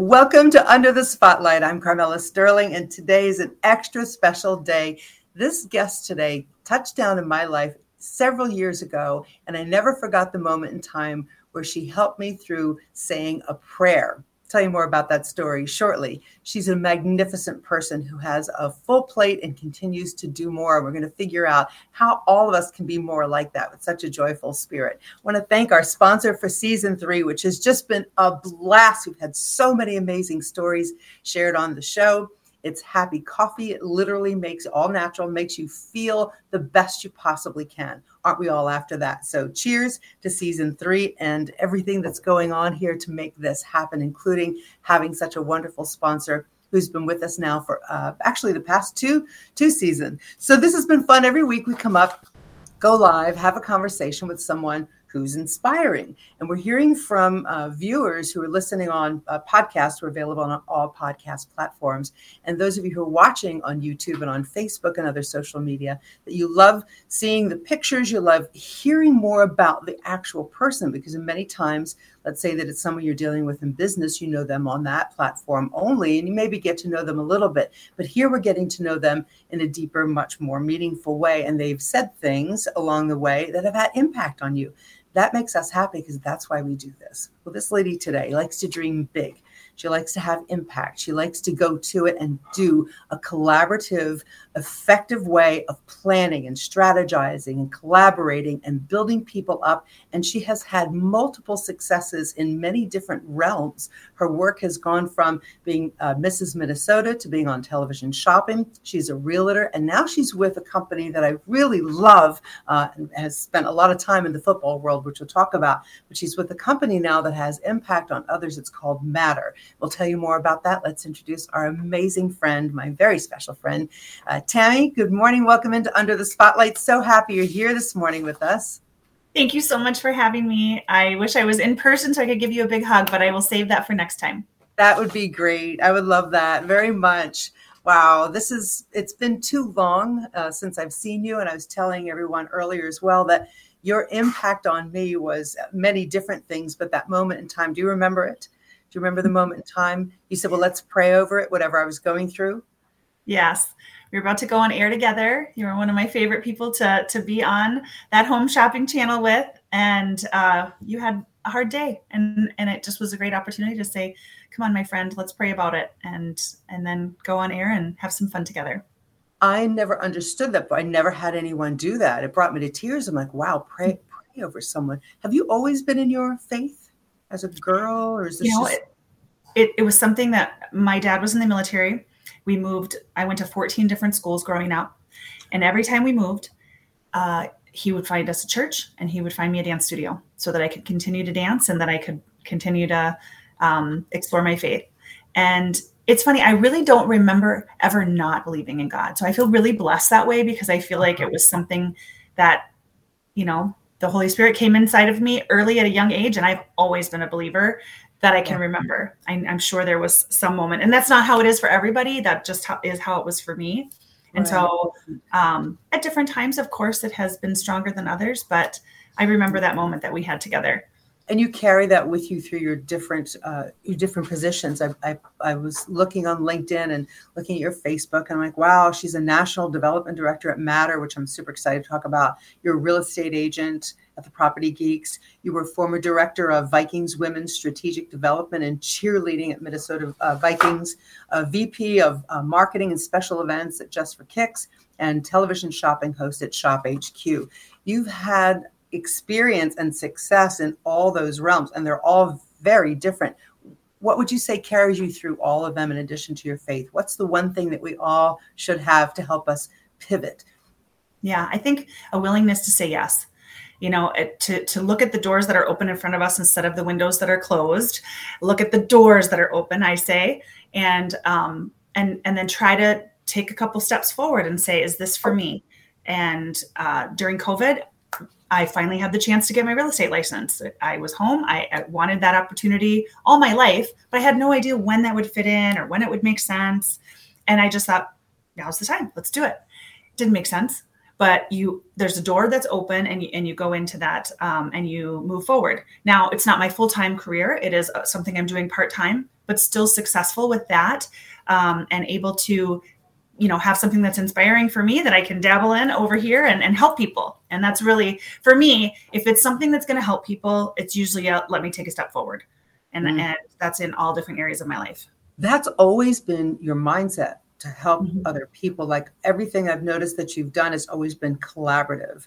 Welcome to Under the Spotlight. I'm Carmela Sterling, and today is an extra special day. This guest today touched down in my life several years ago, and I never forgot the moment in time where she helped me through saying a prayer tell you more about that story shortly. She's a magnificent person who has a full plate and continues to do more. We're going to figure out how all of us can be more like that with such a joyful spirit. I want to thank our sponsor for season three, which has just been a blast. We've had so many amazing stories shared on the show. It's happy coffee. It literally makes all natural, makes you feel the best you possibly can. Aren't we all after that? So, cheers to season three and everything that's going on here to make this happen, including having such a wonderful sponsor who's been with us now for uh, actually the past two two seasons. So this has been fun. Every week we come up, go live, have a conversation with someone who's inspiring. And we're hearing from uh, viewers who are listening on uh, podcasts. We're available on all podcast platforms. And those of you who are watching on YouTube and on Facebook and other social media, that you love seeing the pictures, you love hearing more about the actual person, because many times, let's say that it's someone you're dealing with in business, you know them on that platform only, and you maybe get to know them a little bit. But here we're getting to know them in a deeper, much more meaningful way. And they've said things along the way that have had impact on you that makes us happy because that's why we do this. Well, this lady today likes to dream big. She likes to have impact. She likes to go to it and do a collaborative, effective way of planning and strategizing and collaborating and building people up. And she has had multiple successes in many different realms. Her work has gone from being uh, Mrs. Minnesota to being on television shopping. She's a realtor, and now she's with a company that I really love uh, and has spent a lot of time in the football world, which we'll talk about. But she's with a company now that has impact on others. It's called Matter. We'll tell you more about that. Let's introduce our amazing friend, my very special friend, uh, Tami. Good morning. Welcome into Under the Spotlight. So happy you're here this morning with us. Thank you so much for having me. I wish I was in person so I could give you a big hug, but I will save that for next time. That would be great. I would love that very much. Wow, this is, it's been too long uh, since I've seen you. And I was telling everyone earlier as well that your impact on me was many different things, but that moment in time, do you remember it? Do you remember the moment in time you said, Well, let's pray over it, whatever I was going through? Yes. We were about to go on air together. You were one of my favorite people to, to be on that home shopping channel with. And uh, you had a hard day. And, and it just was a great opportunity to say, Come on, my friend, let's pray about it. And, and then go on air and have some fun together. I never understood that, but I never had anyone do that. It brought me to tears. I'm like, wow, pray, pray over someone. Have you always been in your faith? As a girl, or is this? You know, just- it, it, it was something that my dad was in the military. We moved. I went to 14 different schools growing up, and every time we moved, uh, he would find us a church and he would find me a dance studio so that I could continue to dance and that I could continue to um, explore my faith. And it's funny, I really don't remember ever not believing in God. So I feel really blessed that way because I feel like it was something that, you know, the Holy Spirit came inside of me early at a young age, and I've always been a believer that I can remember. I, am sure there was some moment, and that's not how it is for everybody. That just how, is how it was for me. And right. so, um, at different times, of course, it has been stronger than others, but I remember that moment that we had together and you carry that with you through your different uh, your different positions. I, I, I was looking on LinkedIn and looking at your Facebook, and I'm like, wow, she's a national development director at Matter, which I'm super excited to talk about. You're a real estate agent at the Property Geeks. You were former director of Vikings Women's Strategic Development and cheerleading at Minnesota uh, Vikings, a VP of uh, marketing and special events at Just for Kicks, and television shopping host at Shop HQ. You've had experience and success in all those realms, and they're all very different. What would you say carries you through all of them in addition to your faith? What's the one thing that we all should have to help us pivot? Yeah, I think a willingness to say yes. You know, to, to look at the doors that are open in front of us instead of the windows that are closed. Look at the doors that are open, I say, and um, and and then try to take a couple steps forward and say, "Is this for me?" And uh, during COVID, I finally had the chance to get my real estate license. I was home. I, wanted that opportunity all my life, but I had no idea when that would fit in or when it would make sense. And I just thought, now's the time. Let's do it. Didn't make sense, but you there's a door that's open, and you and you go into that um, and you move forward. Now it's not my full time career. It is uh, something I'm doing part time but still successful with that um, and able to you know have something that's inspiring for me that i can dabble in over here and, and help people. And that's really for me if it's something that's going to help people it's usually a, let me take a step forward. And, mm. and that's in all different areas of my life. That's always been your mindset to help mm-hmm. other people. Like everything i've noticed that you've done has always been collaborative.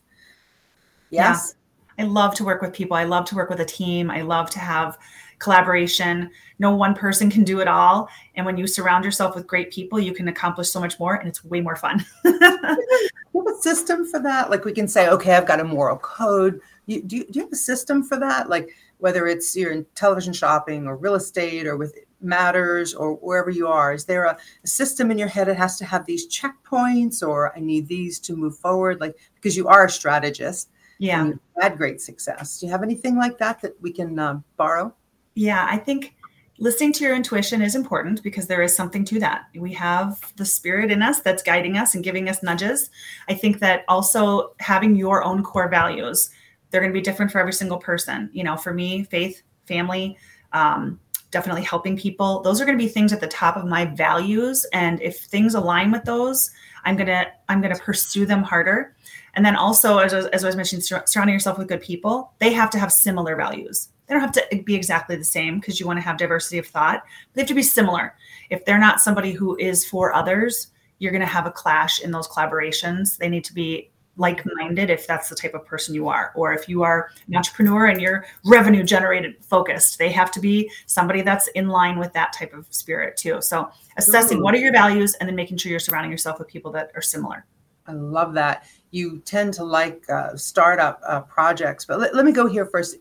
Yes? Yeah. i love to work with people. I love to work with a team. I love to have collaboration. No one person can do it all. And when you surround yourself with great people, you can accomplish so much more and it's way more fun. you have a system for that? Like we can say, okay, I've got a moral code. You, do, you, do you have a system for that? Like whether it's you're in television shopping or real estate or with matters or wherever you are is there a, a, system in your head that has to have these checkpoints or i need these to move forward like because you are a strategist yeah had great success do you have anything like that that we can uh, borrow yeah, I think listening to your intuition is important because there is something to that. We have the spirit in us that's guiding us and giving us nudges. I think that also having your own core values, they're going to be different for every single person. You know, for me, faith, family, um, definitely helping people. Those are going to be things at the top of my values. And if things align with those, I'm gonna I'm gonna pursue them harder. And then also, as, as I was mentioning, surrounding yourself with good people, they have to have similar values. They don't have to be exactly the same because you want to have diversity of thought. They have to be similar. If they're not somebody who is for others, you're going to have a clash in those collaborations. They need to be like minded if that's the type of person you are. Or if you are an entrepreneur and you're revenue generated focused, they have to be somebody that's in line with that type of spirit too. So assessing Ooh. what are your values and then making sure you're surrounding yourself with people that are similar. I love that. You tend to like uh, startup uh, projects, but let, let me go here first.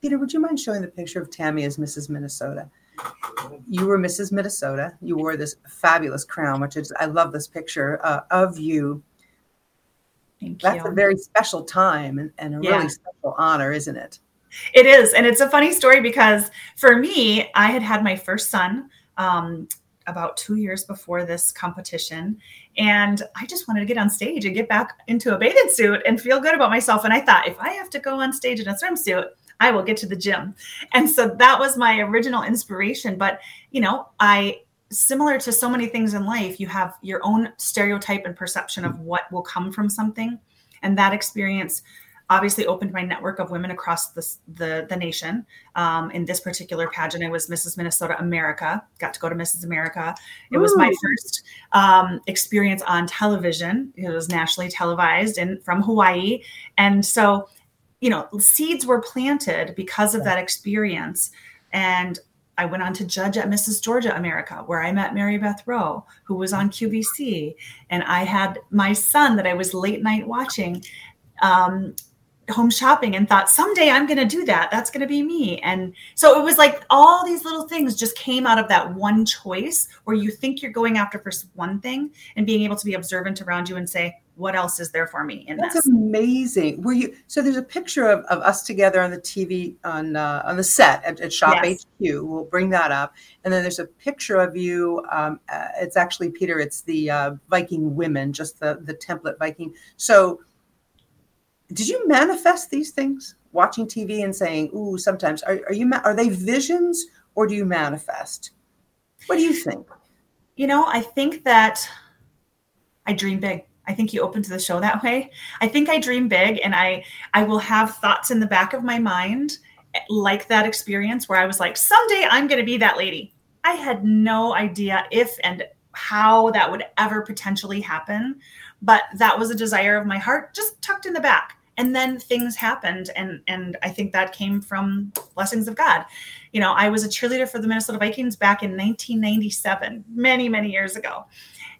Peter, would you mind showing the picture of Tami as Mrs. Minnesota? You were Mrs. Minnesota. You wore this fabulous crown, which is, I love this picture uh, of you. Thank That's you. a very special time and, and a yeah. really special honor, isn't it? It is. And it's a funny story because for me, I had had my first son um, about two years before this competition. And I just wanted to get on stage and get back into a bathing suit and feel good about myself. And I thought, if I have to go on stage in a swimsuit, I will get to the gym. And so that was my original inspiration. But, you know, I, similar to so many things in life, you have your own stereotype and perception of what will come from something. And that experience obviously opened my network of women across the, the, the nation. Um, in this particular pageant, I was Mrs. Minnesota America, got to go to Mrs. America. It was my first um, experience on television. It was nationally televised and from Hawaii. And so you know, seeds were planted because of that experience. And I went on to judge at Mrs. Georgia America, where I met Mary Beth Roe, who was on QVC. And I had my son that I was late night watching um, home shopping and thought, someday I'm going to do that. That's going to be me. And so it was like all these little things just came out of that one choice where you think you're going after for one thing and being able to be observant around you and say, what else is there for me in That's this? amazing. Were you so? There's a picture of, of us together on the TV on uh, on the set at, at Shop yes. HQ. We'll bring that up, and then there's a picture of you. Um, uh, it's actually Peter. It's the uh, Viking women, just the the template Viking. So, did you manifest these things? Watching TV and saying, "Ooh," sometimes are, are you are they visions or do you manifest? What do you think? You know, I think that I dream big. I think you open to the show that way. I think I dream big and I I will have thoughts in the back of my mind eh, like that experience where I was like someday I'm going to be that lady. I had no idea if and how that would ever potentially happen, but that was a desire of my heart just tucked in the back. And then things happened and and I think that came from blessings of God. You know, I was a cheerleader for the Minnesota Vikings back in 1997, many many years ago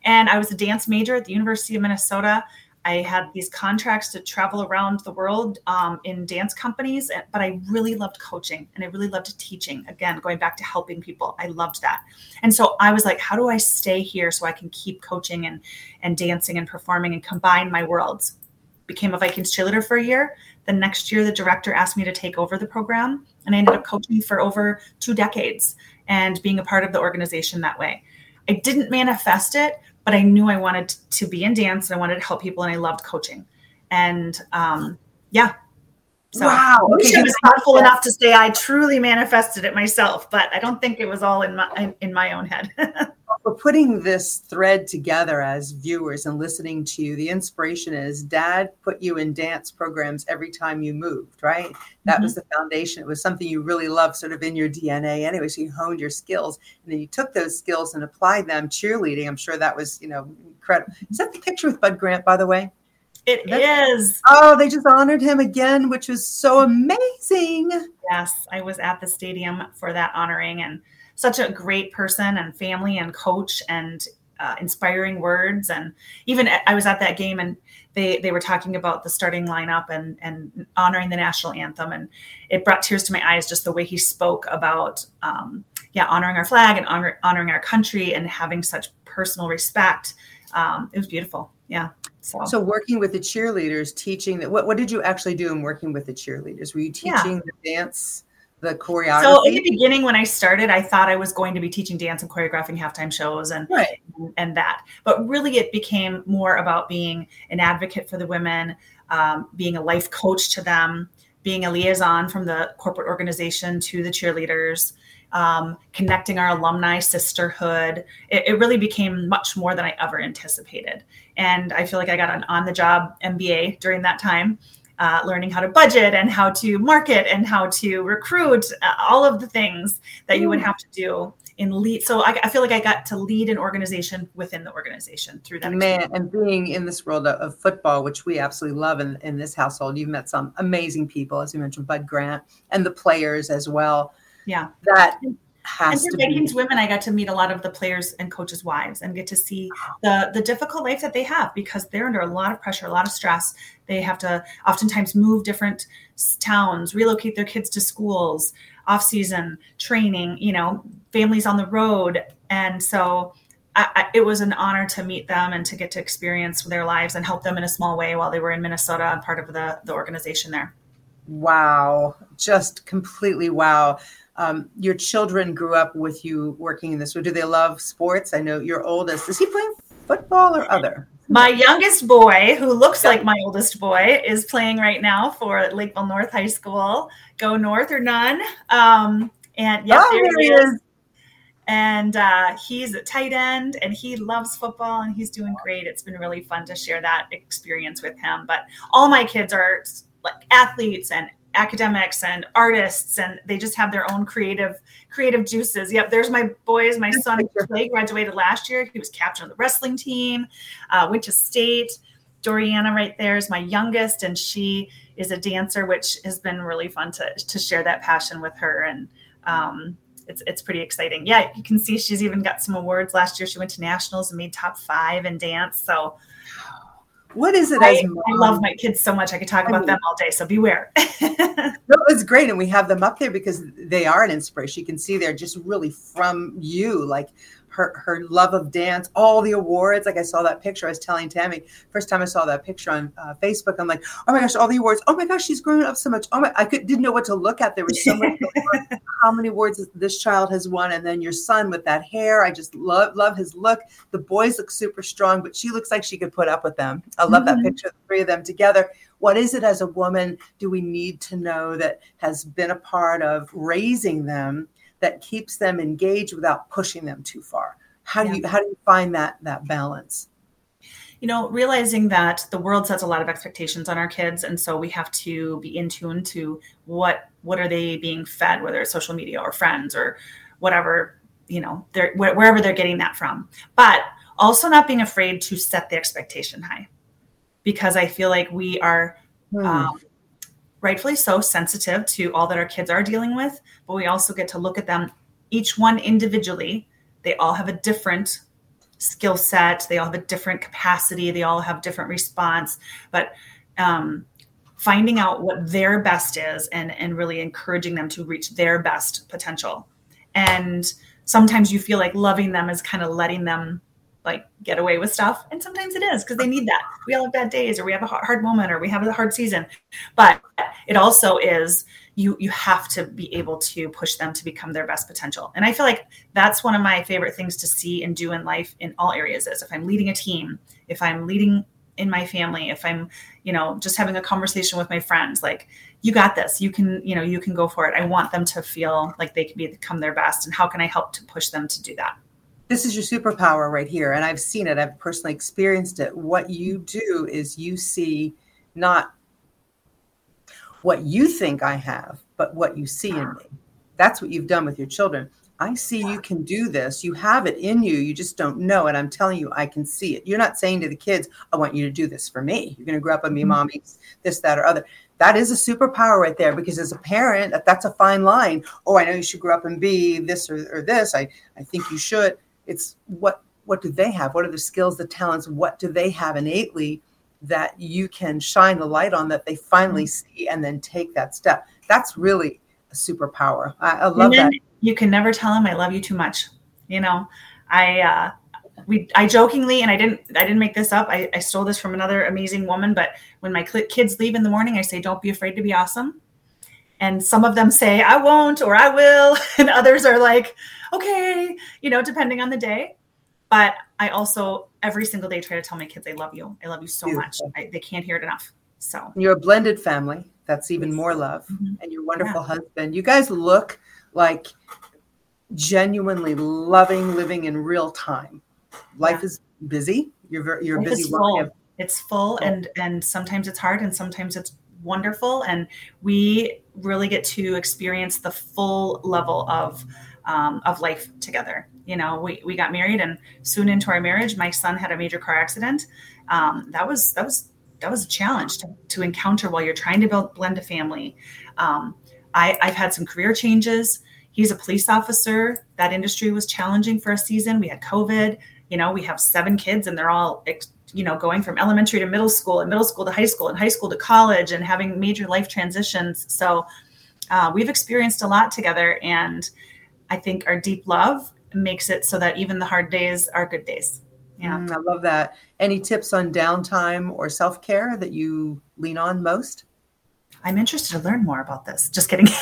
and I was a dance major at the University of Minnesota. I had these contracts to travel around the world um, in dance companies, but I really loved coaching and I really loved teaching. Again, going back to helping people, I loved that. And so I was like, how do I stay here so I can keep coaching and and dancing and performing and combine my worlds? Became a Vikings cheerleader for a year. The next year, the director asked me to take over the program, and I ended up coaching for over two decades and being a part of the organization that way. I didn't manifest it, but I knew I wanted to be in dance and I wanted to help people and I loved coaching. And um, yeah, So wow. Okay, I was thoughtful enough to say I truly manifested it myself, but I don't think it was all in my in, in my own head. For putting this thread together as viewers and listening to you, the inspiration is dad put you in dance programs every time you moved, right? That mm-hmm. was the foundation. It was something you really loved sort of in your DNA anyway. So you honed your skills and then you took those skills and applied them cheerleading. I'm sure that was, you know, incredible. Is that the picture with Bud Grant, by the way? It That's, is. Oh, they just honored him again, which was so amazing. Yes, I was at the stadium for that honoring and such a great person and family and coach and uh, inspiring words. And even I was at that game and they they were talking about the starting lineup and and honoring the national anthem and it brought tears to my eyes just the way he spoke about um, yeah honoring our flag and honor, honoring our country and having such personal respect. Um, it was beautiful. Yeah. So. so working with the cheerleaders, teaching that what, what did you actually do in working with the cheerleaders? Were you teaching yeah. the dance, the choreography? So in the beginning, when I started, I thought I was going to be teaching dance and choreographing halftime shows and right. and, that. But really, it became more about being an advocate for the women, um, being a life coach to them, being a liaison from the corporate organization to the cheerleaders um, connecting our alumni sisterhood. It, it, really became much more than I ever anticipated. And I feel like I got an on the job MBA during that time. Uh, learning how to budget and how to market and how to recruit, uh, all of the things that you would mm. have to do in lead. So I, I, feel like I got to lead an organization within the organization through that. Man, and being in this world of, of, football, which we absolutely love in, in this household, you've met some amazing people, as you mentioned, Bud Grant, and the players as well. Yeah. That has and for Vikings women, I got to meet a lot of the players and coaches' wives and get to see oh. the the difficult life that they have because they're under a lot of pressure, a lot of stress. They have to oftentimes move different towns, relocate their kids to schools, off season training, you know, families on the road, and so. I, it was an honor to meet them and to get to experience their lives and help them in a small way while they were in Minnesota and part of the, the organization there. Wow, just completely wow um, your children grew up with you working in this. Or do they love sports? I know your oldest. Is he playing football or other? My youngest boy, who looks like my oldest boy, is playing right now for Lakeville North High School. Go North or none. Um, and yes, oh, there he is. And uh, he's a tight end and he loves football and he's doing great. It's been really fun to share that experience with him. But all my kids are like athletes and academics and artists and they just have their own creative creative juices. Yep there's my boys. My son Clay graduated last year. He was captain of the wrestling team uh, went to state. Doriana right there is my youngest and she is a dancer which has been really fun to, to share that passion with her. And um, it's, it's pretty exciting. Yeah you can see she's even got some awards. Last year she went to nationals and made top five in dance. So what is it? I, I, love my kids so much. I could talk I about mean, them all day. So beware. no, it's great. And we have them up there because they are an inspiration. You can see they're just really from you. Like her her love of dance, all the awards. Like I saw that picture. I was telling Tami first time I saw that picture on uh, Facebook. I'm like, oh my gosh, all the awards. Oh my gosh, she's grown up so much. Oh my, I could didn't know what to look at. There was so much. how many awards this child has won, and then your son with that hair. I just love love his look. The boys look super strong, but she looks like she could put up with them. I love mm-hmm. that picture of the three of them together. What is it as a woman do we need to know that has been a part of raising them that keeps them engaged without pushing them too far how do yeah. you how do you find that that balance you know realizing that the world sets a lot of expectations on our kids and so we have to be in tune to what what are they being fed whether it's social media or friends or whatever you know they're wherever they're getting that from but also not being afraid to set the expectation high because i feel like we are hmm. um, rightfully so sensitive to all that our kids are dealing with, but we also get to look at them each one individually. They all have a different skill set, they all have a different capacity, they all have different response, but um, finding out what their best is and and really encouraging them to reach their best potential. And sometimes you feel like loving them is kind of letting them like get away with stuff and sometimes it is because they need that we all have bad days or we have a hard moment or we have a hard season but it also is you you have to be able to push them to become their best potential and i feel like that's one of my favorite things to see and do in life in all areas is if i'm leading a team if i'm leading in my family if i'm you know just having a conversation with my friends like you got this. You can, you know, you can go for it. I want them to feel like they can become their best. And how can I help to push them to do that? This is your superpower right here. And I've seen it, I've personally experienced it. What you do is you see not what you think I have, but what you see in me. That's what you've done with your children. I see you can do this. You have it in you. You just don't know And I'm telling you, I can see it. You're not saying to the kids, I want you to do this for me. You're going to grow up and be mm-hmm. mommy, this, that, or other. That is a superpower right there because as a parent, that's a fine line. Oh, I know you should grow up and be this or, or this. I, I think you should. It's what what do they have? What are the skills, the talents? What do they have innately that you can shine the light on that they finally mm-hmm. see and then take that step? That's really a superpower. I, I love that you can never tell them I love you too much. You know, I uh, we I jokingly and I didn't I didn't make this up. I, I stole this from another amazing woman. But when my kids leave in the morning, I say, "Don't be afraid to be awesome." And some of them say, "I won't" or "I will," and others are like, "Okay," you know, depending on the day. But I also every single day try to tell my kids, "I love you. I love you so Beautiful. much." I, they can't hear it enough. So you're a blended family. That's even more love, mm-hmm. and your wonderful yeah. husband. You guys look like genuinely loving living in real time. Life yeah. is busy. You're very, you're Life busy. Full. It's full, and and sometimes it's hard, and sometimes it's wonderful, and we really get to experience the full level of um, of life together. You know, we we got married, and soon into our marriage, my son had a major car accident. Um, that was that was that was a challenge to, to encounter while you're trying to build blend a family. Um, I, I've had some career changes. He's a police officer. That industry was challenging for a season. We had COVID. You know, we have seven kids and they're all, you know, going from elementary to middle school and middle school to high school and high school to college and having major life transitions. So uh, we've experienced a lot together. And I think our deep love makes it so that even the hard days are good days. Yeah. Mm, I love that. Any tips on downtime or self care that you lean on most? I'm interested to learn more about this. Just kidding.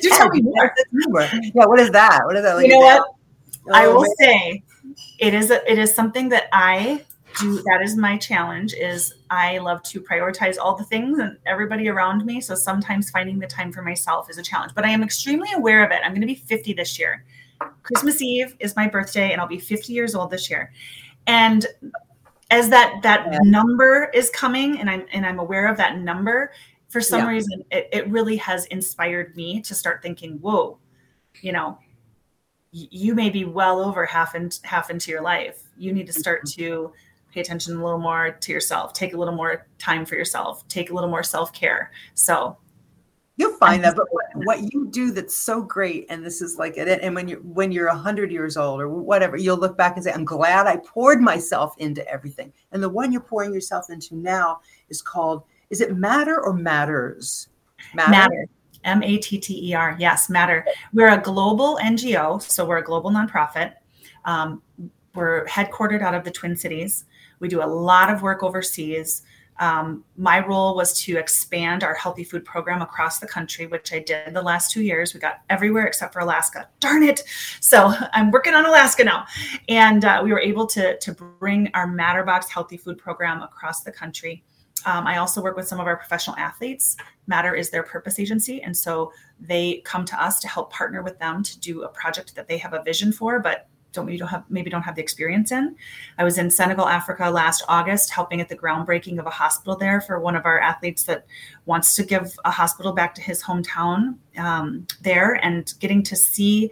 Do tell me more. Yeah, what is that? What is that? Like you know what? Oh, I will say it is a, it is something that I do that is my challenge is I love to prioritize all the things and everybody around me. So sometimes finding the time for myself is a challenge, but I am extremely aware of it. I'm going to be 50 this year. Christmas Eve is my birthday and I'll be 50 years old this year. And as that that yeah. number is coming and I'm and I'm aware of that number, for some yeah. reason it, it really has inspired me to start thinking whoa you know you may be well over half and half into your life you need to start mm-hmm. to pay attention a little more to yourself take a little more time for yourself take a little more self-care so you'll find that but what, what, you do that's so great and this is like it and when you're when you're 100 years old or whatever you'll look back and say i'm glad i poured myself into everything and the one you're pouring yourself into now is called is it matter or matters? Matter. matter. M A T T E R. Yes, Matter. We're a global NGO, so we're a global nonprofit. Um, we're headquartered out of the Twin Cities. We do a lot of work overseas. Um, my role was to expand our healthy food program across the country, which I did the last two years. We got everywhere except for Alaska. Darn it! So I'm working on Alaska now, and uh, we were able to to bring our Matterbox healthy food program across the country. Um, I also work with some of our professional athletes. Matter is their purpose agency. And so they come to us to help partner with them to do a project that they have a vision for, but don't maybe don't have maybe don't have the experience in. I was in Senegal, Africa last August, helping at the groundbreaking of a hospital there for one of our athletes that wants to give a hospital back to his hometown um, there, and getting to see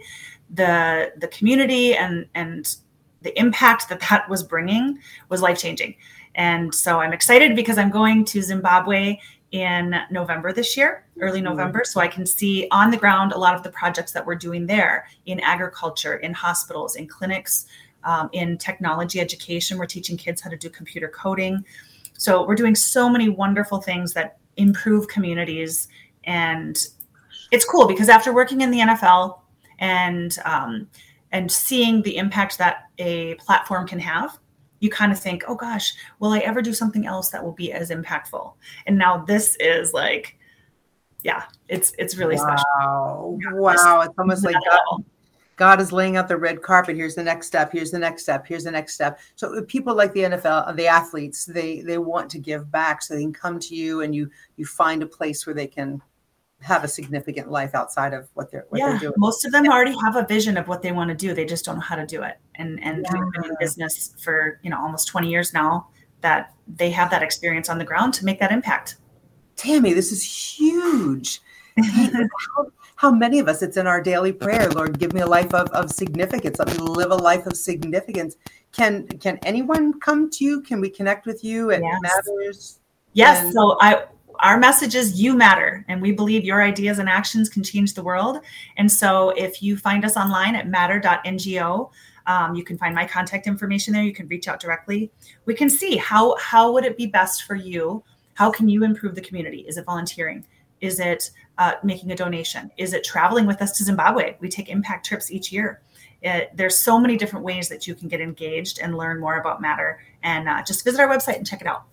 the the community and and the impact that that was bringing was life changing. And so I'm excited because I'm going to Zimbabwe in November this year, early. November, so I can see on the ground a lot of the projects that we're doing there in agriculture, in hospitals, in clinics, um, in technology education. We're teaching kids how to do computer coding. So we're doing so many wonderful things that improve communities. And it's cool because after working in the NFL and um, and seeing the impact that a platform can have you kind of think, oh gosh, will I ever do something else that will be as impactful? And now this is like, yeah, it's it's really wow. special. Yeah, wow, it's almost like God, God is laying out the red carpet. Here's the next step. Here's the next step. Here's the next step. So uh, people like the NFL, uh, the athletes, they they want to give back, so they can come to you and you you find a place where they can have a significant life outside of what they're what yeah, they're doing. Most of them yeah. already have a vision of what they want to do. They just don't know how to do it. And and yeah. we've been in business for you know almost 20 years now that they have that experience on the ground to make that impact. Tami, this is huge. how, how, many of us, it's in our daily prayer, Lord, give me a life of, of significance. Let me live a life of significance. Can can anyone come to you? Can we connect with you? It yes. matters. Yes. And- so I our message is you matter. And we believe your ideas and actions can change the world. And so if you find us online at matter.ngo um, you can find my contact information there. You can reach out directly. We can see how how would it be best for you? How can you improve the community? Is it volunteering? Is it uh, making a donation? Is it traveling with us to zimbabwe? We take impact trips each year. It, there's so many different ways that you can get engaged and learn more about matter. And uh, just visit our website and check it out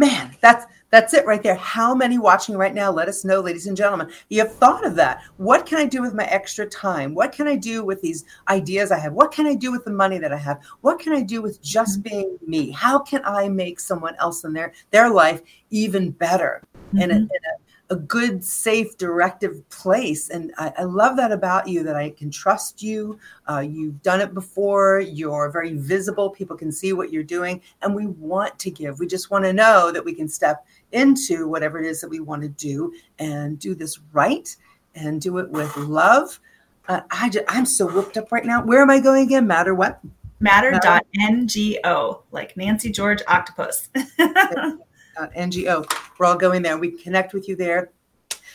man that's that's it right there. How many watching right now? Let us know ladies and gentlemen. You have thought of that. What can i do with my extra time? What can i do with these ideas i have? What can i do with the money that i have? What can i do with just mm-hmm. being me? How can i make someone else in their their life even better? Mm-hmm. in, a, in a a good, safe, directive place. And I, I, love that about you that I can trust you. Uh, you've done it before. You're very visible. People can see what you're doing. And we want to give. We just want to know that we can step into whatever it is that we want to do and do this right and do it with love. Uh, I just, I'm so whooped up right now. Where am I going again? Matter what? Matter.ngo, like Nancy George Octopus. uh, NGO. We're all going there. We connect with you there.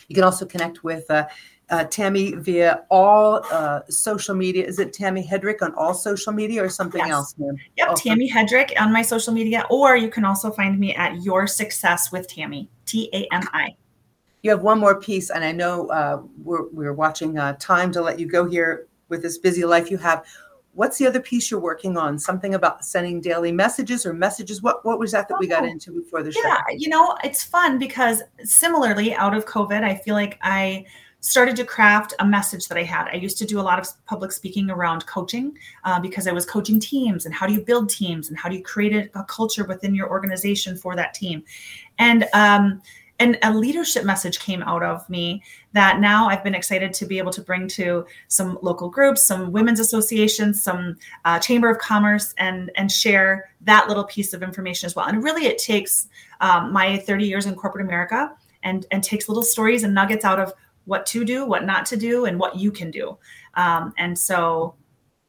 You can also connect with uh, uh, Tami via all uh, social media. Is it Tami Hedrick on all social media or something yes. else? Ma'am? Yep, oh, Tami Hedrick on my social media, or you can also find me at Your Success with Tami, T A M I. You have one more piece, and I know uh, we're, we're watching uh, time to let you go here with this busy life you have what's the other piece you're working on? Something about sending daily messages or messages? What what was that that we got oh, into before the show? Yeah, you know, it's fun because similarly, out of COVID, I feel like I started to craft a message that I had. I used to do a lot of public speaking around coaching uh, because I was coaching teams and how do you build teams and how do you create a, a culture within your organization for that team. And um, and a leadership message came out of me that now I've been excited to be able to bring to some local groups, some women's associations, some uh, chamber of commerce, and and share that little piece of information as well. And really, it takes um, my 30 years in corporate America and and takes little stories and nuggets out of what to do, what not to do, and what you can do. Um, and so,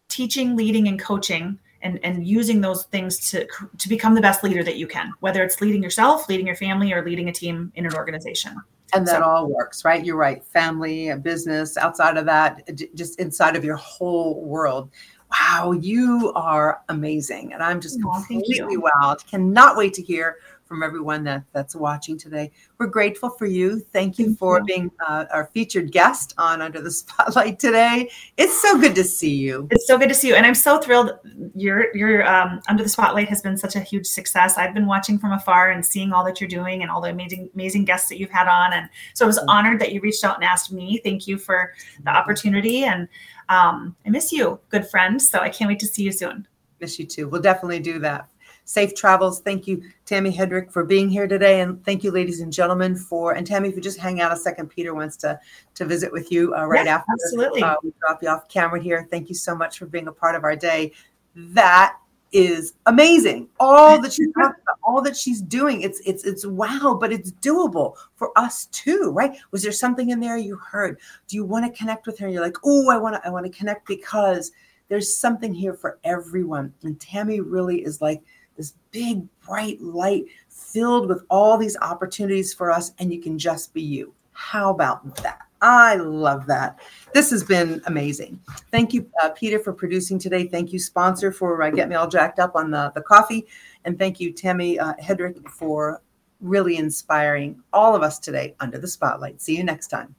teaching, leading, and coaching and and using those things to to become the best leader that you can whether it's leading yourself leading your family or leading a team in an organization. And that so, all works right? You're right. Family a business outside of that just inside of your whole world. Wow you are amazing. And i'm just oh, completely wowed. Cannot wait to hear from everyone that that's watching today. We're grateful for you. Thank you for being uh, our featured guest on Under the Spotlight today. It's so good to see you. It's so good to see you, and I'm so thrilled. Your your um, Under the Spotlight has been such a huge success. I've been watching from afar and seeing all that you're doing and all the amazing amazing guests that you've had on, and so I was honored that you reached out and asked me. Thank you for the opportunity, and um, I miss you, good friend. So I can't wait to see you soon. Miss you too. We'll definitely do that safe travels. Thank you, Tami Hedrick, for being here today, and thank you, ladies and gentlemen, for and Tami, if you just hang out a second, Peter wants to to visit with you uh, right yeah, after. Absolutely, uh, we drop you off camera here. Thank you so much for being a part of our day. That is amazing. All that she's about, all that she's doing, it's it's it's wow, but it's doable for us too, right? Was there something in there you heard? Do you want to connect with her? You're like, oh, I want to I want to connect because there's something here for everyone. And Tami really is like this big, bright light filled with all these opportunities for us, and you can just be you. How about that? I love that. This has been amazing. Thank you, uh, Peter, for producing today. Thank you, sponsor, for uh, getting me all jacked up on the, the coffee. And thank you, Tami uh, Hedrick, for really inspiring all of us today under the spotlight. See you next time.